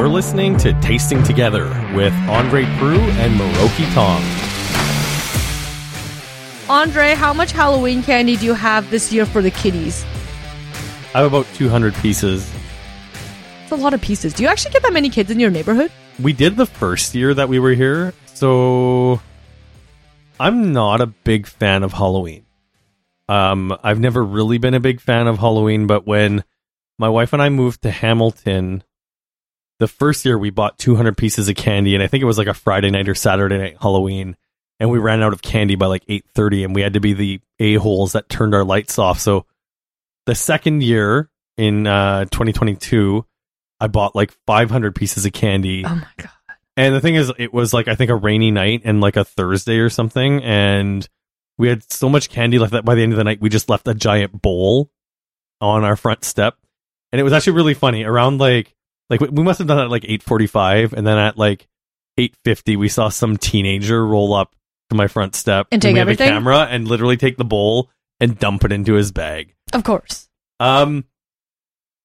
You're listening to Tasting Together with Andre Proulx and Miroki Tong. Andre, how much Halloween candy do you have this year for the kiddies? I have about 200 pieces. It's a lot of pieces. Do you actually get that many kids in your neighborhood? We did the first year that we were here, so I'm not a big fan of Halloween. Um, I've never really been a big fan of Halloween, but when my wife and I moved to Hamilton, the first year we bought 200 pieces of candy, and I think it was like a Friday night or Saturday night Halloween, and we ran out of candy by like 8:30, and we had to be the a holes that turned our lights off. So the second year in uh, 2022, I bought like 500 pieces of candy. Oh my god. And the thing is, it was like I think a rainy night and like a Thursday or something, and we had so much candy left that by the end of the night we just left a giant bowl on our front step, and it was actually really funny. Around like like we must have done it at like eight forty five, and then at like eight fifty we saw some teenager roll up to my front step And take we have a everything? camera and literally take the bowl and dump it into his bag. Of course. Um,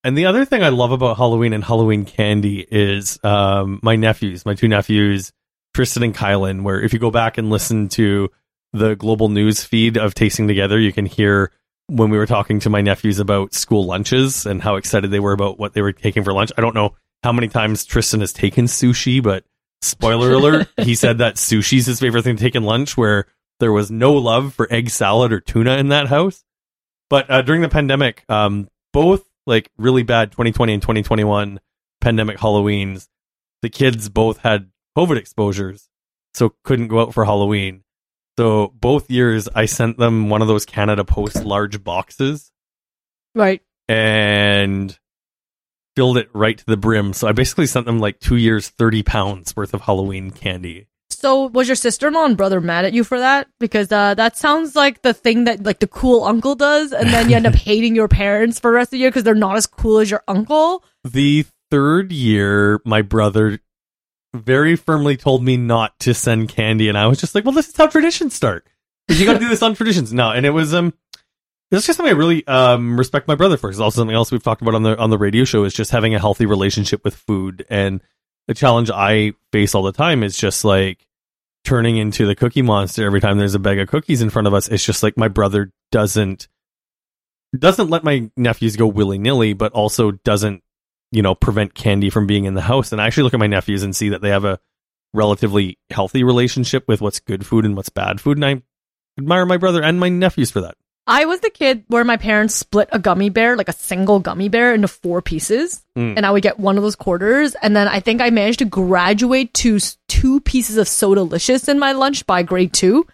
and the other thing I love about Halloween and Halloween candy is um, my nephews, my two nephews, Tristan and Kylan. Where if you go back and listen to the global news feed of Tasting Together, you can hear when we were talking to my nephews about school lunches and how excited they were about what they were taking for lunch. I don't know how many times Tristan has taken sushi, but spoiler alert, he said that sushi's his favorite thing to take in lunch, where there was no love for egg salad or tuna in that house. But uh, during the pandemic, um, both like really bad 2020 and 2021 pandemic Halloweens, the kids both had COVID exposures, so couldn't go out for Halloween. So both years, I sent them one of those Canada Post large boxes Right. and filled it right to the brim. So I basically sent them like two years, 30 pounds worth of Halloween candy. So was your sister-in-law and brother mad at you for that? Because uh, that sounds like the thing that like the cool uncle does, and then you end up hating your parents for the rest of the year because they're not as cool as your uncle. The third year, my brother very firmly told me not to send candy, and I was just like, "Well, this is how traditions start. You got to do this on traditions." No, and it was um, it's just something I really um respect my brother for. It's also something else we've talked about on the on the radio show is just having a healthy relationship with food, and the challenge I face all the time is just like turning into the cookie monster every time there's a bag of cookies in front of us. It's just like my brother doesn't doesn't let my nephews go willy nilly, but also doesn't you know prevent candy from being in the house. And I actually look at my nephews and see that they have a relatively healthy relationship with what's good food and what's bad food, and I admire my brother and my nephews for that. I was the kid where my parents split a gummy bear, like a single gummy bear, into four pieces, Mm. and I would get one of those quarters. And then I think I managed to graduate to two pieces of So Delicious in my lunch by grade two.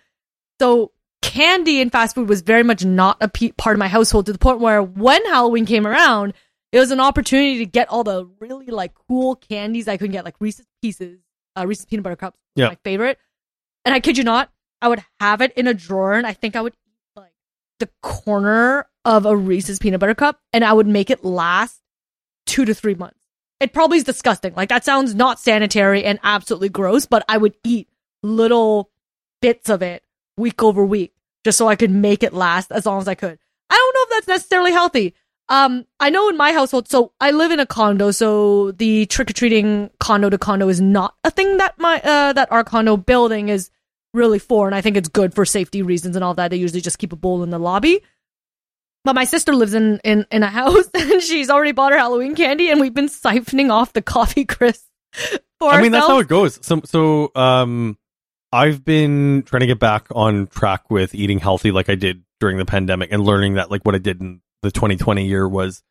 So candy and fast food was very much not a pe- part of my household to the point where when Halloween came around, it was an opportunity to get all the really like cool candies I couldn't get, like Reese's Pieces, uh, Reese's Peanut Butter Cups, Yeah. my favorite. And I kid you not, I would have it in a drawer, and I think I would eat like the corner of a Reese's peanut butter cup and I would make it last two to three months. It probably is disgusting. Like that sounds not sanitary and absolutely gross, but I would eat little bits of it week over week just so I could make it last as long as I could. I don't know if that's necessarily healthy. Um, I know in my household, so I live in a condo, so the trick or treating condo to condo is not a thing that my uh that our condo building is really for, and I think it's good for safety reasons and all that. They usually just keep a bowl in the lobby. But my sister lives in, in, in a house and she's already bought her Halloween candy and we've been siphoning off the coffee crisp for I mean, that's how it goes. So, so, um, I've been trying to get back on track with eating healthy, like I did during the pandemic, and learning that like what I did in the 2020 year was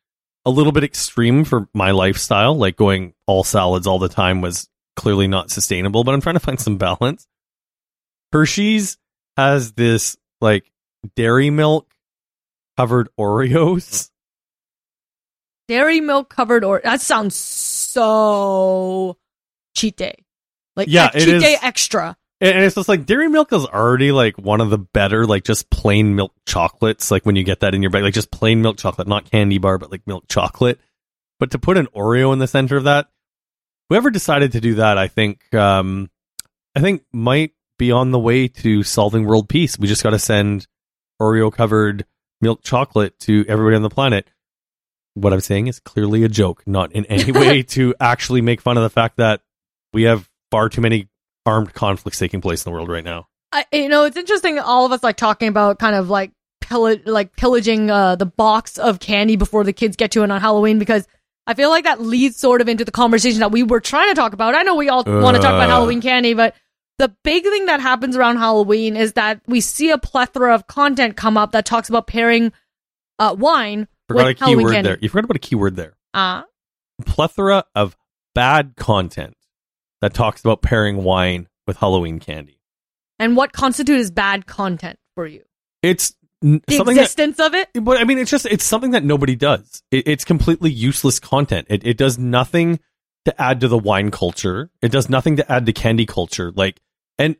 a little bit extreme for my lifestyle. Like going all salads all the time was clearly not sustainable. But I'm trying to find some balance. Hershey's has this like dairy milk covered Oreos. Dairy milk covered or that sounds so cheat day. Like Yeah, cheat day extra. And it's just like dairy milk is already like one of the better, like just plain milk chocolates. Like when you get that in your bag, like just plain milk chocolate, not candy bar, but like milk chocolate. But to put an Oreo in the center of that, whoever decided to do that, I think, um, I think might be on the way to solving world peace. We just got to send Oreo covered milk chocolate to everybody on the planet. what I'm saying is clearly a joke, not in any way to actually make fun of the fact that we have far too many armed conflicts taking place in the world right now. I, you know, it's interesting. All of us like talking about kind of like pill- like pillaging uh, the box of candy before the kids get to it on Halloween because I feel like that leads sort of into the conversation that we were trying to talk about. I know we all want to talk about Uh. Halloween candy, but the big thing that happens around Halloween is that we see a plethora of content come up that talks about pairing uh, wine Forgot a with key Halloween word candy. there. You forgot about a key word there. Uh, Plethora of bad content that talks about pairing wine with Halloween candy. and what constitutes bad content for you? It's n- The something that existence of it? but I mean, it's just it's something that nobody does. It, it's completely useless content. It it does nothing to add to the wine culture. It does nothing to add to candy culture. Like, and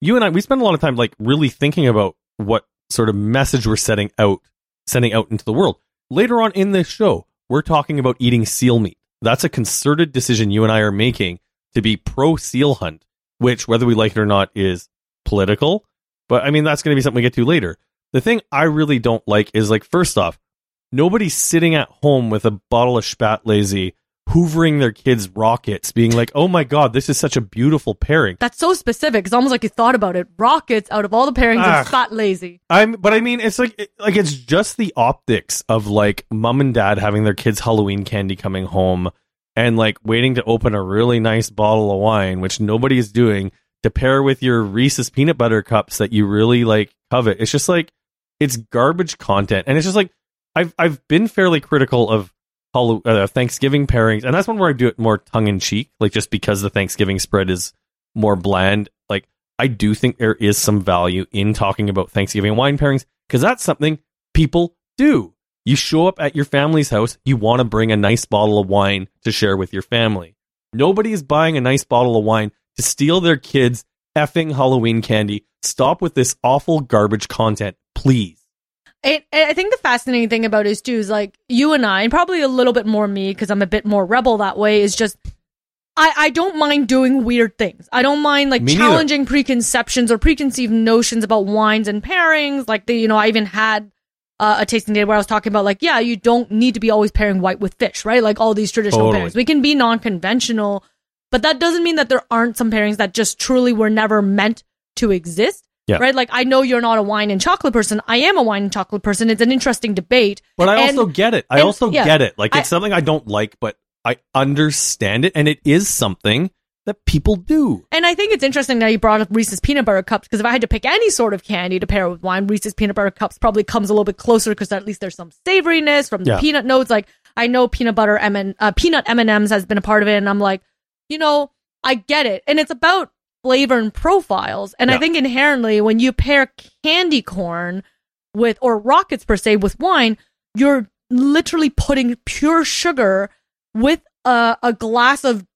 you and I, we spend a lot of time like really thinking about what sort of message we're setting out, sending out into the world. Later on in this show, we're talking about eating seal meat. That's a concerted decision you and I are making to be pro seal hunt, which whether we like it or not is political. But I mean, that's going to be something we get to later. The thing I really don't like is like, first off, nobody's sitting at home with a bottle of Spätlese, hoovering their kids' rockets, being like, oh my God, this is such a beautiful pairing. That's so specific. It's almost like you thought about it. Rockets out of all the pairings Ah. of Spätlese. I'm, but I mean, it's like, it- like it's just the optics of like mom and dad having their kids' Halloween candy coming home and like waiting to open a really nice bottle of wine, which nobody is doing, to pair with your Reese's peanut butter cups that you really like covet. It's just like it's garbage content, and it's just like I've I've been fairly critical of uh, Thanksgiving pairings, and that's one where I do it more tongue in cheek, like just because the Thanksgiving spread is more bland. Like I do think there is some value in talking about Thanksgiving wine pairings because that's something people do. You show up at your family's house, you want to bring a nice bottle of wine to share with your family. Nobody is buying a nice bottle of wine to steal their kids' effing Halloween candy. Stop with this awful garbage content, please. It, I think the fascinating thing about it is too is like you and I, and probably a little bit more me because I'm a bit more rebel that way. Is just I I don't mind doing weird things. I don't mind like Me neither. challenging preconceptions or preconceived notions about wines and pairings. Like the you know I even had. Uh, a tasting day where I was talking about like, yeah, you don't need to be always pairing white with fish, right? Like all these traditional Totally. pairings. We can be non-conventional, but that doesn't mean that there aren't some pairings that just truly were never meant to exist. Yeah. Right? Like I know you're not a wine and chocolate person. I am a wine and chocolate person. It's an interesting debate. But I And- also get it. I and- also yeah. get it. Like it's I- something I don't like, but I understand it, and it is something that people do. And I think it's interesting that you brought up Reese's peanut butter cups because if I had to pick any sort of candy to pair with wine, Reese's peanut butter cups probably comes a little bit closer because at least there's some savoriness from the Yeah. peanut notes. Like I know peanut butter M uh, peanut M and M's has been a part of it, and I'm like, you know, I get it, and it's about flavor and profiles. And I think inherently when you pair candy corn with or rockets per se with wine, you're literally putting pure sugar with a, a glass of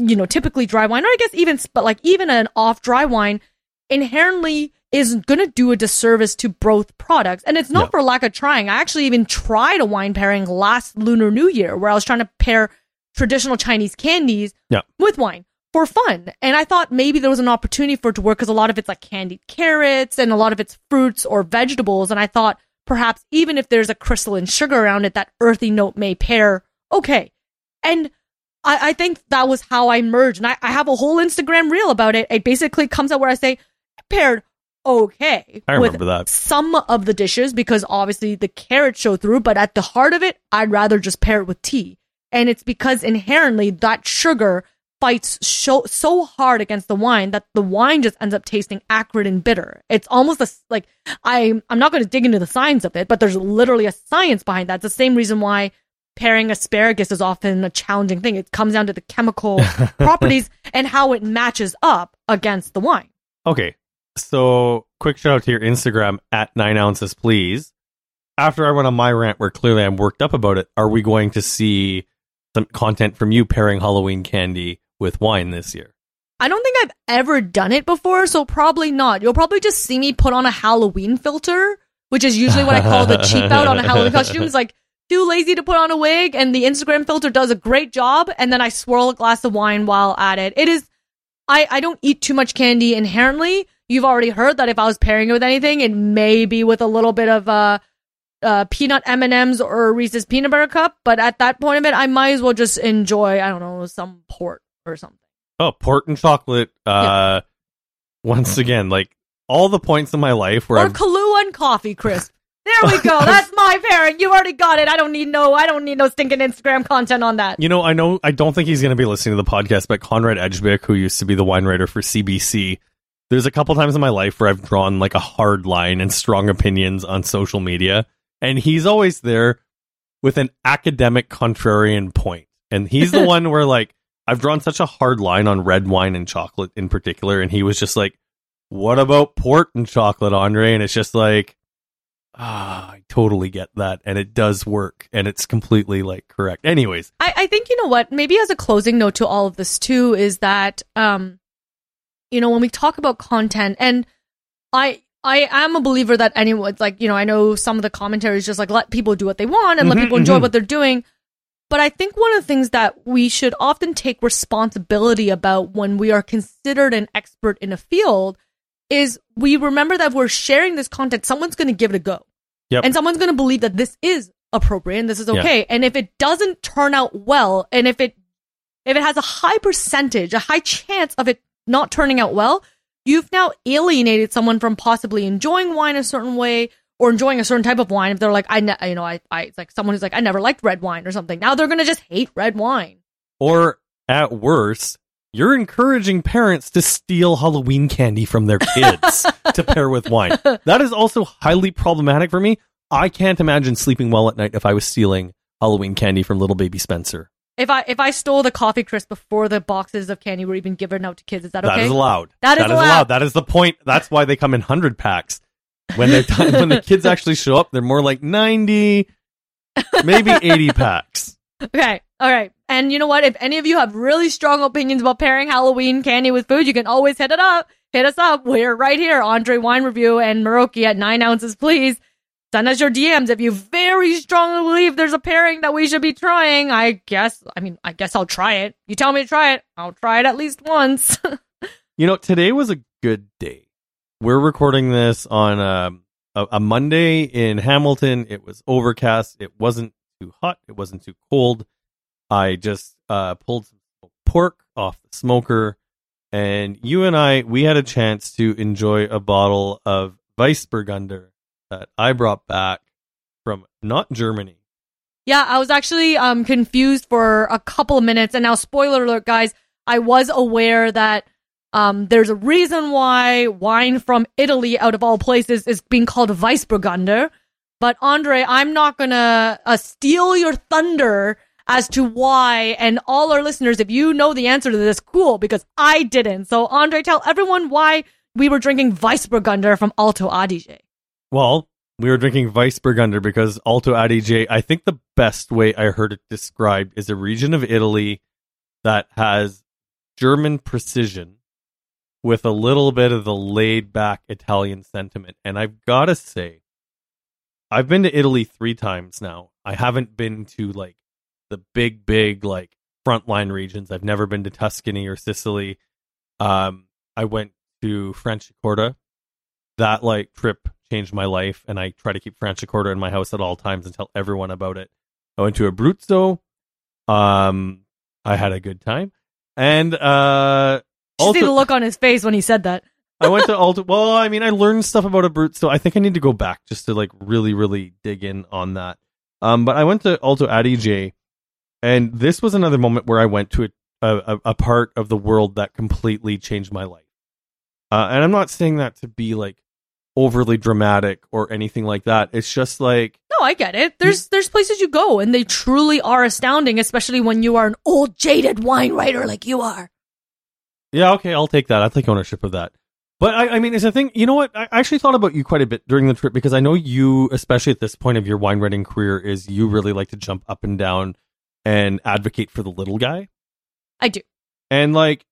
you know typically dry wine or i guess even but like even an off dry wine inherently is going to do a disservice to both products. And it's not Yeah. for lack of trying. I actually even tried a wine pairing last lunar new year where i was trying to pair traditional chinese candies Yeah. with wine for fun. And i thought maybe there was an opportunity for it to work because a lot of it's like candied carrots and a lot of it's fruits or vegetables. And i thought perhaps even if there's a crystalline sugar around it that earthy note may pair okay. And I, I think that was how I merged. And I, I have a whole Instagram reel about it. It basically comes out where I say paired okay I with remember that. some of the dishes because obviously the carrots show through, but at the heart of it, I'd rather just pair it with tea. And it's because inherently that sugar fights so, so hard against the wine that the wine just ends up tasting acrid and bitter. It's almost a, like, I, I'm not going to dig into the science of it, but there's literally a science behind that. It's the same reason why pairing asparagus is often a challenging thing. It comes down to the chemical properties and how it matches up against the wine. Okay. So, quick shout out to your Instagram at nine ounces, please. After I went on my rant where clearly I'm worked up about it, are we going to see some content from you pairing Halloween candy with wine this year? I don't think I've ever done it before, so probably not. You'll probably just see me put on a Halloween filter, which is usually what I call the cheap out on a Halloween costume. It's like too lazy to put on a wig, and the Instagram filter does a great job, and then I swirl a glass of wine while at it. It is I, I don't eat too much candy inherently. You've already heard that if I was pairing it with anything, it may be with a little bit of uh uh, peanut M and M's or Reese's peanut butter cup. But at that point of it, I might as well just enjoy I don't know some port or something. Oh, port and chocolate. Uh, once again, like all the points in my life where or I've Kahlua and coffee crisp. There we go. That's my parent. You already got it. I don't need no. I don't need no stinking Instagram content on that. You know, I know I don't think he's going to be listening to the podcast, but Konrad Ejbich, who used to be the wine writer for CBC, there's a couple times in my life where I've drawn like a hard line and strong opinions on social media, and he's always there with an academic contrarian point. And he's the one where like I've drawn such a hard line on red wine and chocolate in particular, and he was just like, "What about port and chocolate, Andre?" And it's just like, ah, I totally get that, and it does work, and it's completely like correct. Anyways, I, I think you know what. Maybe as a closing note to all of this too is that um, you know, when we talk about content, and I I am a believer that anyone like you know I know some of the commentaries just like let people do what they want and let Mhm, people enjoy mhm. what they're doing. But I think one of the things that we should often take responsibility about when we are considered an expert in a field is we remember that we're sharing this content. Someone's going to give it a go. Yep. And someone's going to believe that this is appropriate and this is Yeah. okay. And if it doesn't turn out well, and if it if it has a high percentage, a high chance of it not turning out well, you've now alienated someone from possibly enjoying wine a certain way or enjoying a certain type of wine. If they're like, I, ne- you know, I, I, it's like someone who's like, I never liked red wine or something. Now they're gonna just hate red wine. or at worst, you're encouraging parents to steal Halloween candy from their kids to pair with wine. That is also highly problematic for me. I can't imagine sleeping well at night if I was stealing Halloween candy from little baby Spencer. If I, if I stole the coffee crisp before the boxes of candy were even given out to kids, is that okay? That is allowed. That is allowed. That is the point. That's why they come in hundred packs. When they're done, when the kids actually show up, they're more like ninety, maybe eighty packs. Okay. All right. And you know what? If any of you have really strong opinions about pairing Halloween candy with food, you can always hit it up. Hit us up. We're right here. Andre Wine Review and Miroki at nine ounces, please. Send us your DMs if you very strongly believe there's a pairing that we should be trying. I guess, I mean, I guess I'll try it. You tell me to try it. I'll try it at least once. You know, today was a good day. We're recording this on um, a, a Monday in Hamilton. It was overcast. It wasn't too hot. It wasn't too cold. I just uh, pulled some pork off the smoker, and you and I we had a chance to enjoy a bottle of Weissburgunder that I brought back from not Germany. Yeah, I was actually um confused for a couple of minutes, and now spoiler alert, guys. I was aware that um there's a reason why wine from Italy, out of all places, is being called Weissburgunder. But Andre, I'm not gonna uh, steal your thunder as to why. And all our listeners, if you know the answer to this, cool, because I didn't. So Andre, tell everyone why we were drinking Weissburgunder from Alto Adige. Well, we were drinking Weissburgunder because Alto Adige, I think the best way I heard it described is a region of Italy that has German precision with a little bit of the laid back Italian sentiment. And I've got to say, I've been to Italy three times now. I haven't been to like the big, big, like frontline regions. I've never been to Tuscany or Sicily. Um, I went to French Franciacorta. That like trip changed my life, and I try to keep French Franciacorta in my house at all times and tell everyone about it. I went to Abruzzo. Um, I had a good time, and uh, Just see also- the look on his face when he said that. I went to Alto. Well, I mean, I learned stuff about Abruzzo. I think I need to go back just to like really, really dig in on that. Um, but I went to Alto Adige, and this was another moment where I went to a, a, a part of the world that completely changed my life. Uh, and I'm not saying that to be like overly dramatic or anything like that. It's just like No, I get it. There's there's places you go and they truly are astounding, especially when you are an old jaded wine writer like you are. Yeah, okay, I'll take that. I'll take ownership of that. But I, I mean, it's a thing. You know what? I actually thought about you quite a bit during the trip because I know you, especially at this point of your wine writing career, is you really like to jump up and down and advocate for the little guy. I do. And like,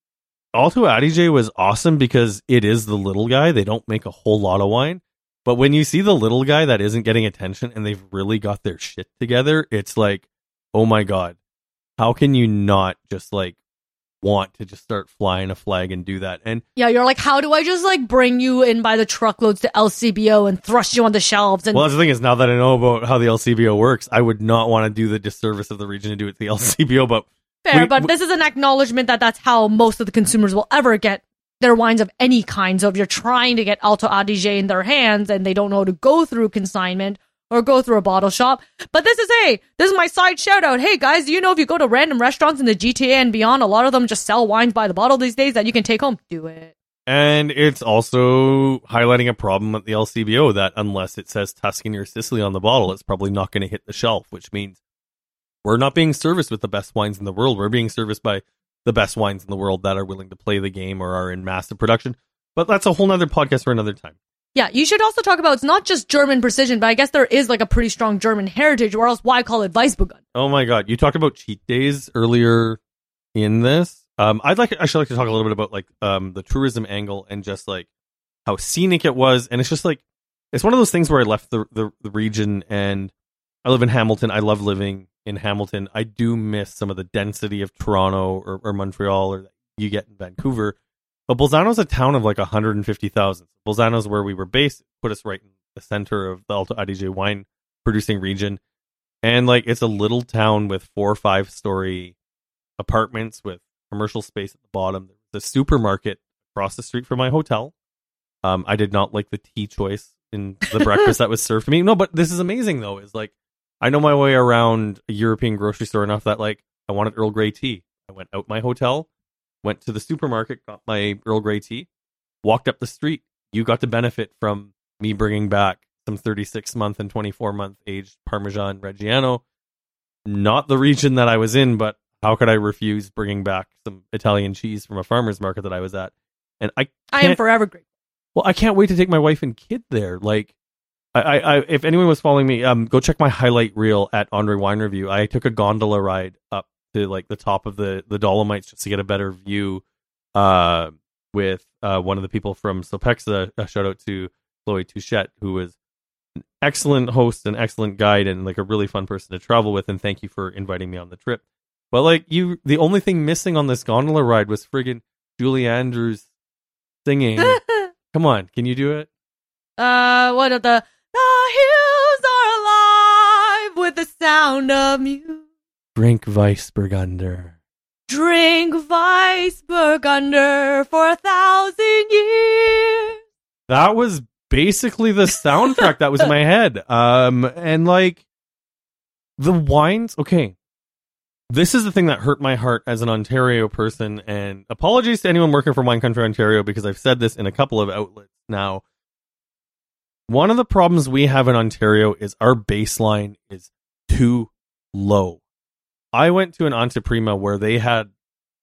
Alto Adige was awesome because it is the little guy. They don't make a whole lot of wine. But when you see the little guy that isn't getting attention and they've really got their shit together, it's like, oh my God, how can you not just like want to just start flying a flag and do that. And Yeah, you're like, how do I just like bring you in by the truckloads to LCBO and thrust you on the shelves? And well, that's the thing is now that I know about how the LCBO works, I would not want to do the disservice of the region to do it to the LCBO. But fair, we- but we- this is an acknowledgement that that's how most of the consumers will ever get their wines of any kind. So if you're trying to get Alto Adige in their hands and they don't know how to go through consignment or go through a bottle shop, but this is hey, this is my side shout out. Hey guys, do you know if you go to random restaurants in the GTA and beyond, a lot of them just sell wines by the bottle these days that you can take home. Do it. and it's also highlighting a problem at the LCBO that unless it says Tuscany or Sicily on the bottle, it's probably not going to hit the shelf, which means we're not being serviced with the best wines in the world. We're being serviced by the best wines in the world that are willing to play the game or are in massive production. But that's a whole nother podcast for another time. Yeah, you should also talk about it's not just German precision, but I guess there is like a pretty strong German heritage, or else why call it Weissburgunder? Oh my god, you talked about cheat days earlier in this. Um, I'd like actually like to talk a little bit about like um the tourism angle and just like how scenic it was, and it's just like it's one of those things where I left the the, the region and I live in Hamilton. I love living in Hamilton. I do miss some of the density of Toronto or, or Montreal or you get in Vancouver. But Bolzano's a town of like 150,000. Bolzano's where we were based, put us right in the center of the Alto Adige wine producing region. And like it's a little town with four or five story apartments with commercial space at the bottom. There's a supermarket across the street from my hotel. Um, I did not like the tea choice in the breakfast that was served to me. No, but this is amazing though. Is like I know my way around a European grocery store enough that like I wanted Earl Grey tea. I went out my hotel, went to the supermarket, got my Earl Grey tea, walked up the street. You got to benefit from me bringing back some 36 month and 24 month aged Parmesan Reggiano. Not the region that I was in, but how could I refuse bringing back some Italian cheese from a farmer's market that I was at? And I I am forever grateful. well, I can't wait to take my wife and kid there. Like, I, I, I if anyone was following me, um, go check my highlight reel at Andre Wine Review. I took a gondola ride up to like the top of the the Dolomites just to get a better view. Uh, with uh one of the people from Sopexa. A shout out to Chloe Touchette, who was an excellent host, an excellent guide, and like a really fun person to travel with. And thank you for inviting me on the trip. But like you, the only thing missing on this gondola ride was friggin' Julie Andrews singing. Come on, can you do it? uh, what are the the hills are alive with the sound of music. Drink Weissburgunder. Drink Weissburgunder for a thousand years. That was basically the soundtrack that was in my head. Um, and like the wines. Okay, this is the thing that hurt my heart as an Ontario person. And apologies to anyone working for Wine Country Ontario because I've said this in a couple of outlets now. One of the problems we have in Ontario is our baseline is too low. I went to an Anteprima where they had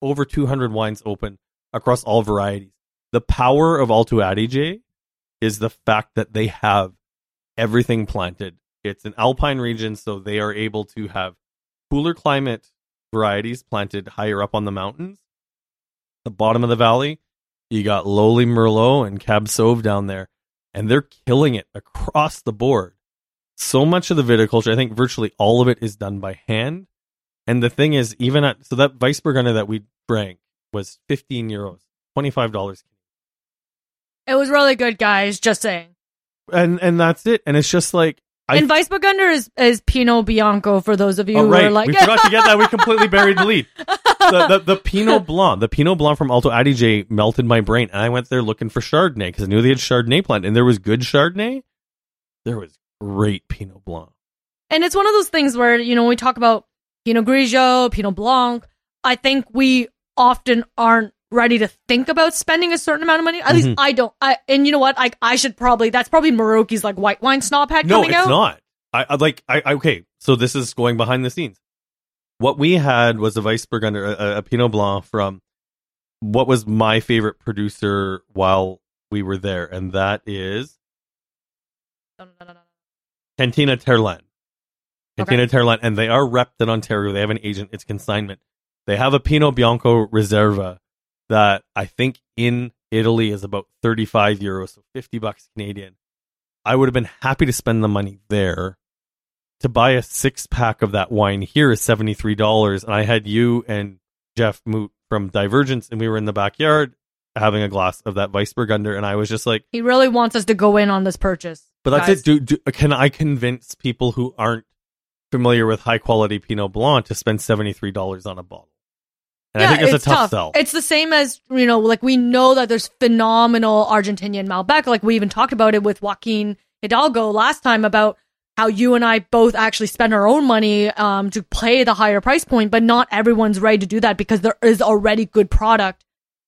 over 200 wines open across all varieties. The power of Alto Adige is the fact that they have everything planted. It's an alpine region, so they are able to have cooler climate varieties planted higher up on the mountains. The bottom of the valley, you got lowly Merlot and Cab Sauv down there, and they're killing it across the board. So much of the viticulture, I think virtually all of it is done by hand. And the thing is, even at so that Weissburgunder that we drank was 15 euros, $25 It was really good, guys. Just saying. and and that's it. And it's just like I and Weissburgunder is is Pinot Bianco for those of you oh, who are like, we forgot to get that. We completely buried the lead. The, the the Pinot Blanc, the Pinot Blanc from Alto Adige melted my brain, and I went there looking for Chardonnay because I knew they had Chardonnay plant, and there was good Chardonnay. There was great Pinot Blanc. And it's one of those things where, you know, when we talk about Pinot Grigio, Pinot Blanc, I think we often aren't ready to think about spending a certain amount of money. At least Mhm. I don't. I, and you know what? I, I should probably, that's probably Miroki's like white wine snob hat No, coming it's out. not. I, I like. I, I okay. So this is going behind the scenes. What we had was a Weissburgunder, a, a Pinot Blanc from what was my favorite producer while we were there, and that is No, no, no, no, no. Cantina Terlan. Okay. Cantina Terlan, and they are repped in Ontario. They have an agent. It's consignment. They have a Pinot Bianco Reserva that I think in Italy is about 35 euros, so 50 bucks Canadian. I would have been happy to spend the money there. To buy a six pack of that wine here is $73, and I had you and Jeff Moot from Divergence, and we were in the backyard having a glass of that Weissburgunder, and I was just like, He really wants us to go in on this purchase. but that's guys. it. Do, do can I convince people who aren't familiar with high quality Pinot Blanc to spend seventy three dollars on a bottle? And I think it's, a tough, sell. It's the same as, you know, like we know that there's phenomenal Argentinian Malbec. Like we even talked about it with Joaquin Hidalgo last time about how you and I both actually spend our own money um, to play the higher price point, but not everyone's ready to do that because there is already good product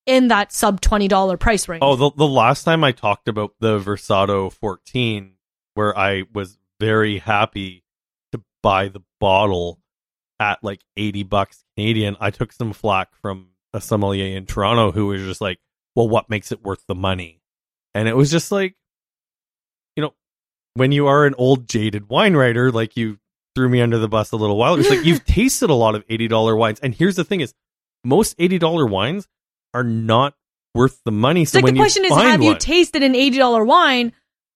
in that sub $20 price range. Oh, the the last time I talked about the Versado 14, where I was very happy buy the bottle at like 80 bucks Canadian, I took some flack from a sommelier in Toronto who was just like, "Well, what makes it worth the money?" And it was just like, you know, when you are an old jaded wine writer, like you threw me under the bus a little while. Ago. It's like you've tasted a lot of $80 wines, and here's the thing: is most $80 wines are not worth the money. So like when the question you is, have you tasted an $80 wine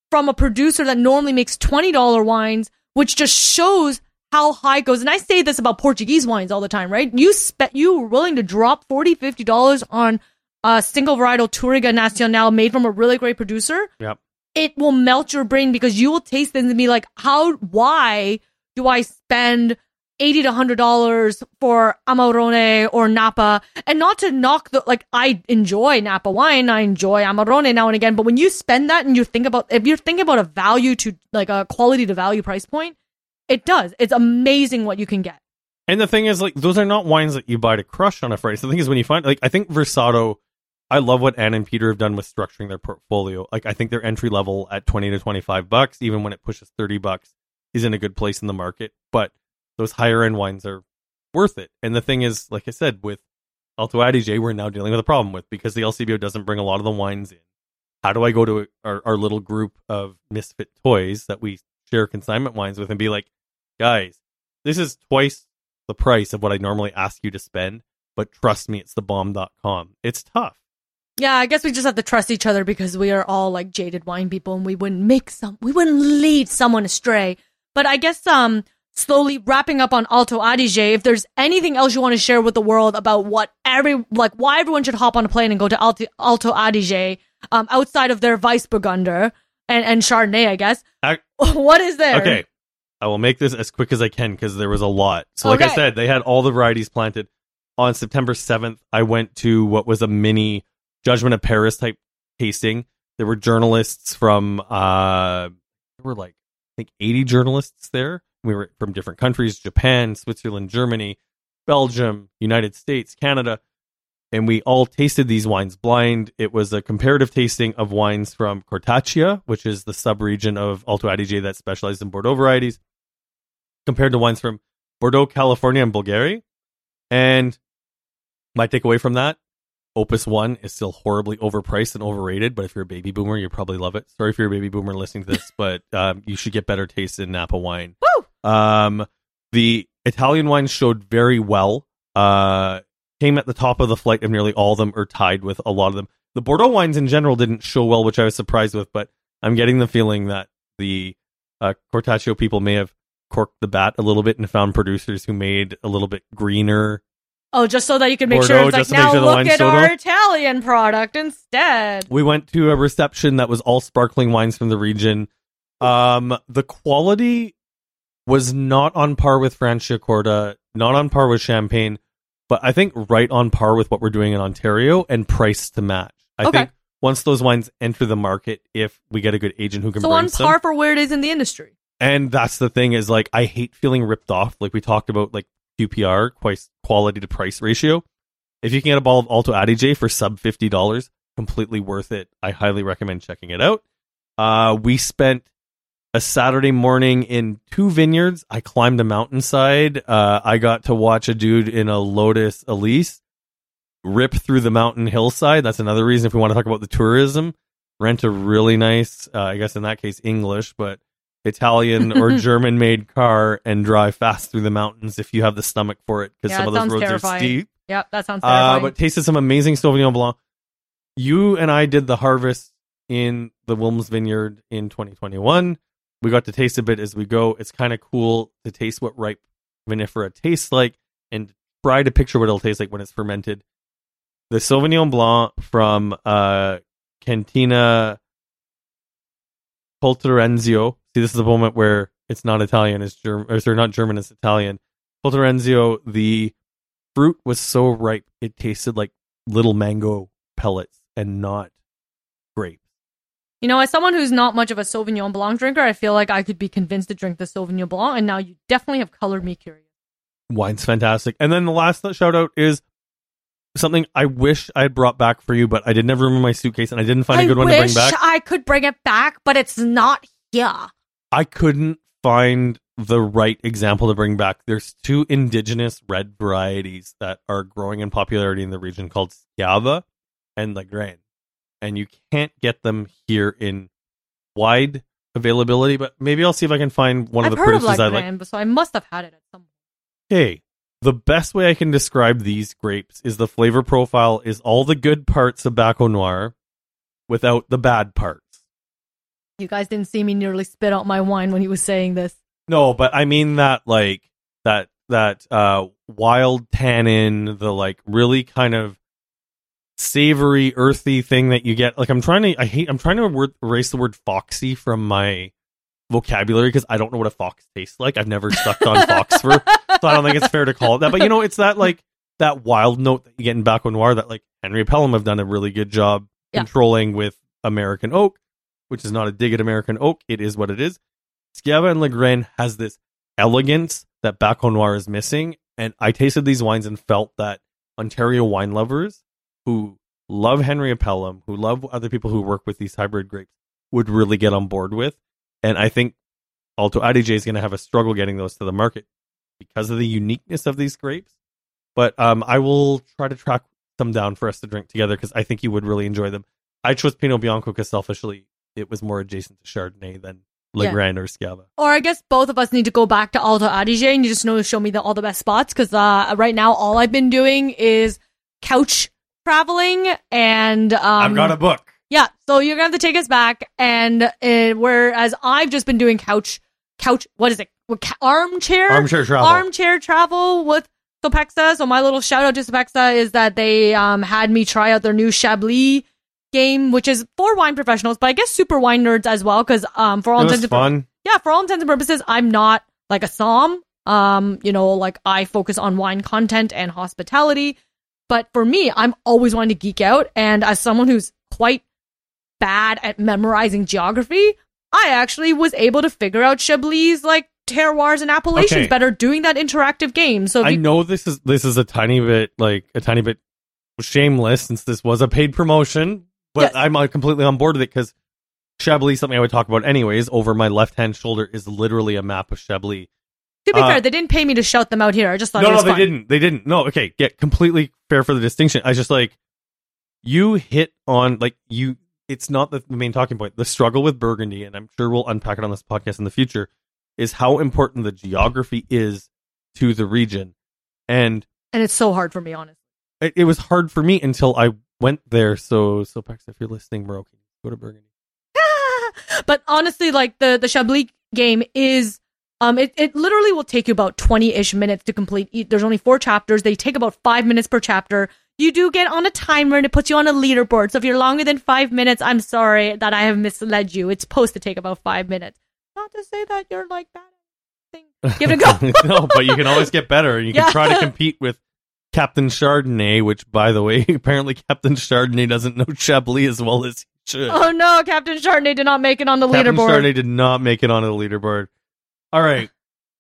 from a producer that normally makes $20 wines, which just shows how high it goes. And I say this about Portuguese wines all the time, right? You spe- you were willing to drop 40 $50 on a single varietal Touriga Nacional made from a really great producer. Yep. It will melt your brain because you will taste things and be like, how, why do I spend 80 to 100 dollars for Amarone or Napa and not to knock the like I enjoy Napa wine I enjoy Amarone now and again but when you spend that and you think about if you're thinking about a value to like a quality to value price point it does it's amazing what you can get And the thing is, like, those are not wines that you buy to crush on a Friday. So the thing is, when you find, like, I think Versado, I love what Ann and Peter have done with structuring their portfolio. Like, I think their entry level at 20 to 25 bucks, even when it pushes 30 bucks, is in a good place in the market. But those higher end wines are worth it. And the thing is, like I said, with Alto Adige, we're now dealing with a problem with because the LCBO doesn't bring a lot of the wines in. How do I go to our, our little group of misfit toys that we share consignment wines with and be like, guys, this is twice the price of what I normally ask you to spend, but trust me, it's the bomb.com. It's tough. yeah I guess we just have to trust each other because we are all like jaded wine people and we wouldn't make some we wouldn't lead someone astray but I guess um slowly wrapping up on Alto Adige, if there's anything else you want to share with the world about what every like why everyone should hop on a plane and go to Alto, Alto Adige, um, outside of their Weissburgunder and and Chardonnay, I guess. I- what is there? Okay. I will make this as quick as I can because there was a lot. So, like I said, they had all the varieties planted. On September 7th, I went to what was a mini Judgment of Paris type tasting. There were journalists from, uh, there were like, I think 80 journalists there. We were from different countries Japan, Switzerland, Germany, Belgium, United States, Canada. And we all tasted these wines blind. It was a comparative tasting of wines from Cortaccia, which is the sub-region of Alto Adige that specializes in Bordeaux varieties, compared to wines from Bordeaux, California, and Bulgaria. And my takeaway from that, Opus One is still horribly overpriced and overrated. But if you're a baby boomer, you probably love it. Sorry if you're a baby boomer listening to this, but um, you should get better taste in Napa wine. Woo! Um, the Italian wines showed very well. Uh, came at the top of the flight of nearly all of them, or tied with a lot of them. The Bordeaux wines in general didn't show well, which I was surprised with. But I'm getting the feeling that the uh, Cortaccio people may have corked the bat a little bit and found producers who made a little bit greener. Oh, just so that you can make Bordeaux, sure it's like just to make now sure the look at our well." Italian product instead. We went to a reception that was all sparkling wines from the region. Um, the quality was not on par with Franciacorta, not on par with Champagne, but I think right on par with what we're doing in Ontario and price to match. I Okay. think once those wines enter the market, if we get a good agent who can So bring on par for where it is in the industry. and that's the thing is like I hate feeling ripped off. Like we talked about, like QPR, quality to price ratio. If you can get a ball of Alto Adige for sub fifty dollars, completely worth it. I highly recommend checking it out. Uh, we spent a Saturday morning in two vineyards. I climbed a mountainside. Uh, I got to watch a dude in a Lotus Elise rip through the mountain hillside. That's another reason if we want to talk about the tourism. Rent a really nice, uh, I guess in that case English, but Italian or German made car and drive fast through the mountains if you have the stomach for it because Yeah, some of those roads terrifying. are steep. Yep, that sounds Uh, terrifying. but tasted some amazing Sauvignon Blanc. You and I did the harvest in the Wilms Vineyard in 2021. We got to taste a bit as we go. It's kind of cool to taste what ripe vinifera tastes like and try to picture what it'll taste like when it's fermented. the Sauvignon Blanc from uh, Cantina Colterenzio. See, this is the moment where it's not Italian, it's German, or sorry, not German, it's Italian. Colterenzio, the fruit was so ripe, it tasted like little mango pellets and not grape. You know, as someone who's not much of a Sauvignon Blanc drinker, I feel like I could be convinced to drink the Sauvignon Blanc, and now you definitely have colored me curious. Wine's fantastic. And then the last shout out is something I wish I had brought back for you, but I did never remember my suitcase and I didn't find a good one to bring back. I could bring it back, but it's not here. I couldn't find the right example to bring back. There's two indigenous red varieties that are growing in popularity in the region called Schiava and Lagrein. And you can't get them here in wide availability, but maybe I'll see if I can find one I've of the heard of producers I like. Lagrein, so I must have had it at some point. Okay. The best way I can describe these grapes is the flavor profile is all the good parts of Baco Noir without the bad parts. You guys didn't see me nearly spit out my wine when he was saying this. No, but I mean that like that that uh wild tannin, the like really kind of savory, earthy thing that you get. Like I'm trying to I hate I'm trying to word, erase the word foxy from my vocabulary because I don't know what a fox tastes like. I've never sucked on fox fur, so I don't think it's fair to call it that. But you know, it's that like that wild note that you get in Baco Noir that like Henry Pelham have done a really good job Yeah. controlling with American oak, which is not a dig at American oak. It is what it is. Schiava and Lagrein has this elegance that Baco Noir is missing, and I tasted these wines and felt that Ontario wine lovers who love Henry Pelham, who love other people who work with these hybrid grapes, would really get on board with. And I think Alto Adige is going to have a struggle getting those to the market because of the uniqueness of these grapes. But um, I will try to track some down for us to drink together because I think you would really enjoy them. I chose Pinot Bianco because selfishly it was more adjacent to Chardonnay than Yeah. Lagrein or Schiava. Or I guess both of us need to go back to Alto Adige and you just know show me the, all the best spots because uh, right now all I've been doing is couch traveling and um, I've got a book. Yeah, so you're gonna have to take us back, and uh, whereas I've just been doing couch, couch, what is it? What, ca- Armchair, Armchair travel. armchair travel with Sopexa. So my little shout out to Sopexa is that they um had me try out their new Chablis game, which is for wine professionals, but I guess super wine nerds as well, because um for all intents and pur- yeah, for all intents and purposes, I'm not like a som. Um, you know, like I focus on wine content and hospitality. But for me, I'm always wanting to geek out. And as someone who's quite bad at memorizing geography, I actually was able to figure out Chablis like terroirs and appellations Okay. better doing that interactive game. So I you, know this is this is a tiny bit like a tiny bit shameless since this was a paid promotion, but Yes. I'm uh, completely on board with it because Chablis, something I would talk about anyways, over my left hand shoulder is literally a map of Chablis. To be uh, fair, they didn't pay me to shout them out here. I just thought No, no, they fun. didn't. They didn't. No, okay, get completely fair for the distinction. I just like, you hit on like you. It's not the main talking point. The struggle with Burgundy, and I'm sure we'll unpack it on this podcast in the future, is how important the geography is to the region, and And it's so hard for me, honestly. it, it was hard for me until I went there. So, so Pax, if you're listening, Moroccan, go to Burgundy. but honestly, like the the Chablis game is, um, it, it literally will take you about twenty ish minutes to complete. There's only four chapters. They take about five minutes per chapter. You do get on a timer and it puts you on a leaderboard. So if you're longer than five minutes, I'm sorry that I have misled you. It's supposed to take about five minutes. Not to say that you're like bad. at anything. Give it a go. no, but you can always get better, and you can Yeah. try to compete with Captain Chardonnay, which, by the way, apparently Captain Chardonnay doesn't know Chablis as well as he should. Oh no, Captain Chardonnay did not make it on the Captain leaderboard. Captain Chardonnay did not make it on the leaderboard. All right.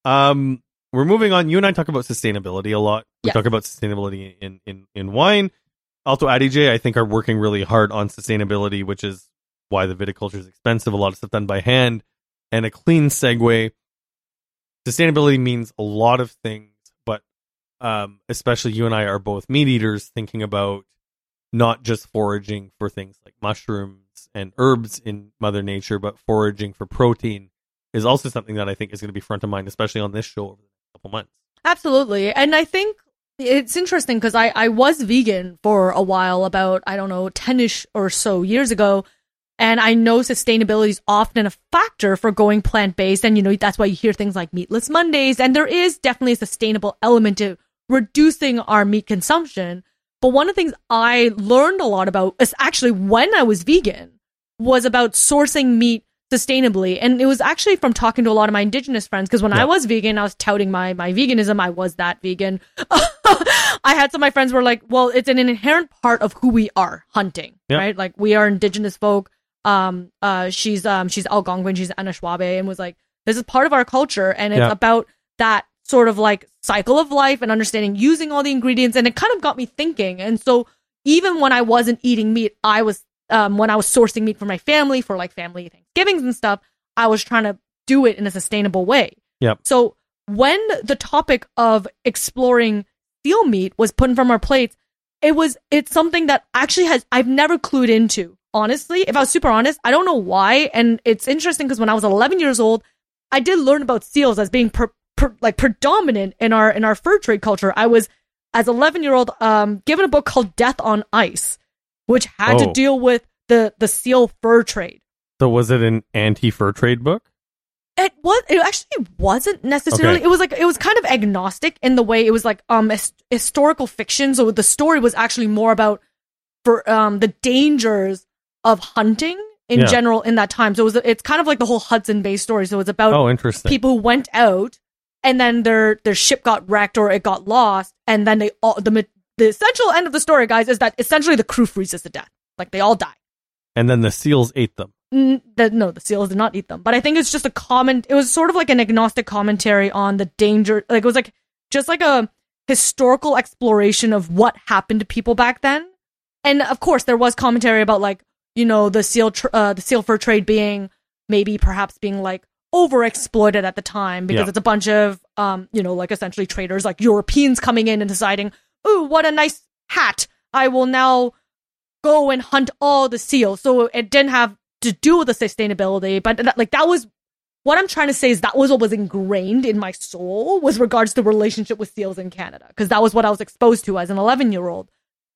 Um, we're moving on. You and I talk about sustainability a lot. We Yes. talk about sustainability in, in, in wine. Alto Adige, I think, are working really hard on sustainability, which is why the viticulture is expensive. A lot of stuff done by hand. And a clean segue. Sustainability means a lot of things, but um, especially you and I are both meat eaters, thinking about not just foraging for things like mushrooms and herbs in Mother Nature, but foraging for protein is also something that I think is going to be front of mind, especially on this show over the next couple months. Absolutely. And I think it's interesting because I, I was vegan for a while, about, I don't know, 10 ish or so years ago. And I know sustainability is often a factor for going plant based. And, you know, that's why you hear things like meatless Mondays. And there is definitely a sustainable element to reducing our meat consumption. But one of the things I learned a lot about is actually when I was vegan was about sourcing meat sustainably. And it was actually from talking to a lot of my indigenous friends because when Yeah. I was vegan, I was touting my my veganism. I was that vegan. I had some of my friends were like, "Well, it's an inherent part of who we are, hunting, Yeah. right? Like we are indigenous folk." Um, uh, she's um she's Algonquin, she's Anishinaabe, and was like, "This is part of our culture, and it's Yeah. about that sort of like cycle of life and understanding using all the ingredients." And it kind of got me thinking. And so even when I wasn't eating meat, I was um, when I was sourcing meat for my family for like family Thanksgivings and stuff, I was trying to do it in a sustainable way. Yep. So when the topic of exploring seal meat was put in from our plates, it was it's something that actually has I've never clued into. Honestly, if I was super honest, I don't know why. And it's interesting because when I was 11 years old, I did learn about seals as being per, per, like predominant in our in our fur trade culture. I was as 11 year old um, given a book called Death on Ice, which had Oh. to deal with the the seal fur trade. So was it an anti-fur trade book? It was. It actually wasn't necessarily. Okay. It was like it was kind of agnostic in the way it was like um his, historical fiction. So the story was actually more about for um the dangers of hunting in Yeah. general in that time. So it was. It's kind of like the whole Hudson Bay story. So it's about Oh, interesting. people who went out and then their their ship got wrecked or it got lost, and then they all the the essential end of the story, guys, is that essentially the crew freezes to death. Like they all die. and then the seals ate them. N- the, no, the seals did not eat them. But I think it's just a comment. It was sort of like an agnostic commentary on the danger. Like it was like just like a historical exploration of what happened to people back then. And of course, there was commentary about like you know the seal tr- uh, the seal fur trade being maybe perhaps being like overexploited at the time because Yeah. it's a bunch of um you know like essentially traders like Europeans coming in and deciding, ooh, what a nice hat! I will now go and hunt all the seals. So it didn't have to do with the sustainability, but that, like that was what I'm trying to say is that was what was ingrained in my soul was regards to relationship with seals in Canada because that was what I was exposed to as an 11 year old.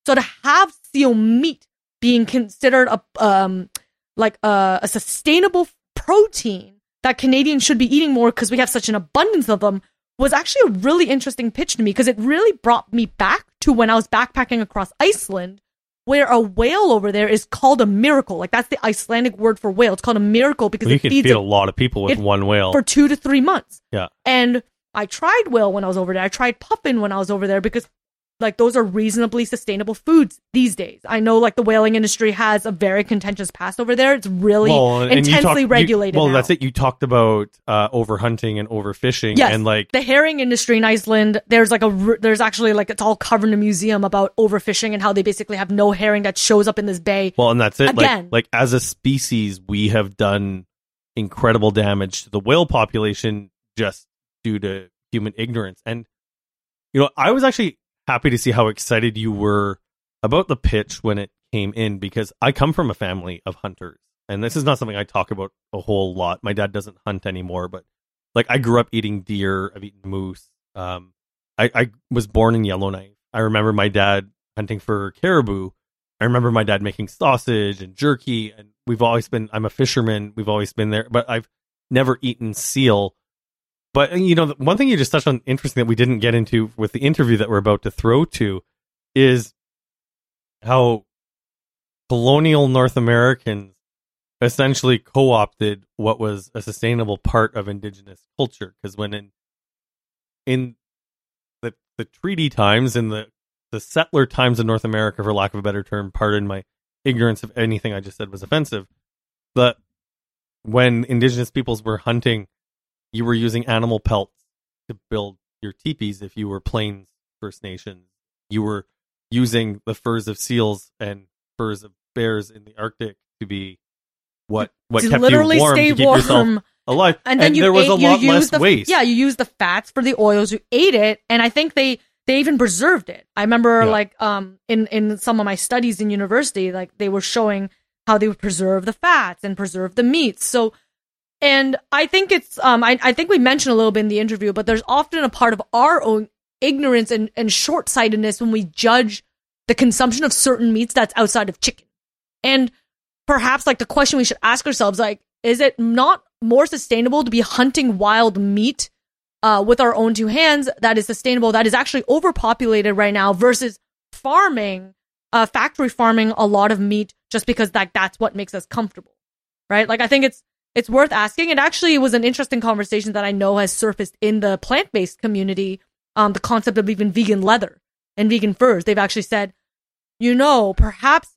So to have seal meat being considered a um like a, a sustainable protein that Canadians should be eating more because we have such an abundance of them was actually a really interesting pitch to me because it really brought me back to when I was backpacking across Iceland where a whale over there is called a miracle. Like that's the Icelandic word for whale. It's called a miracle because Well, you it can feeds feed it a lot of people with one whale. for two to three months. Yeah. And I tried whale when I was over there. I tried puffin when I was over there because like those are reasonably sustainable foods these days. I know like the whaling industry has a very contentious past over there. It's really Well, you intensely you- regulated. well, now. that's it. You talked about uh, overhunting and overfishing, Yes. and like the herring industry in Iceland, there's like a there's actually like it's all covered in a museum about overfishing and how they basically have no herring that shows up in this bay. Well, and that's it. Again. Like, like as a species, we have done incredible damage to the whale population just due to human ignorance. And you know, I was actually happy to see how excited you were about the pitch when it came in because I come from a family of hunters, and this is not something I talk about a whole lot. My dad doesn't hunt anymore, but like I grew up eating deer, I've eaten moose. Um, I, I was born in Yellowknife. I remember my dad hunting for caribou. I remember my dad making sausage and jerky, and we've always been. I'm a fisherman. We've always been there, but I've never eaten seal. But you know, one thing you just touched on, interesting that we didn't get into with the interview that we're about to throw to, is how colonial North Americans essentially co-opted what was a sustainable part of indigenous culture. Because when in in the the treaty times and the the settler times in North America, for lack of a better term, pardon my ignorance if anything I just said was offensive, but when indigenous peoples were hunting, you were using animal pelts to build your teepees if you were Plains First Nations. You were using the furs of seals and furs of bears in the Arctic to be what what to kept literally you warm stay to keep warm. yourself alive. and then you there was ate, a lot less the waste. yeah you use the fats for the oils you ate it and i think they they even preserved it i remember Yeah. like um in in some of my studies in university like they were showing how they would preserve the fats and preserve the meats so and i think it's um i, I think we mentioned a little bit in the interview but there's often a part of our own ignorance and, and short-sightedness when we judge the consumption of certain meats that's outside of chicken and perhaps like the question we should ask ourselves like is it not more sustainable to be hunting wild meat uh, with our own two hands that is sustainable that is actually overpopulated right now versus farming, uh, factory farming a lot of meat just because like that's what makes us comfortable, right? Like I think it's it's worth asking. It actually was an interesting conversation that I know has surfaced in the plant based community. Um, the concept of even vegan leather and vegan furs. They've actually said, you know, perhaps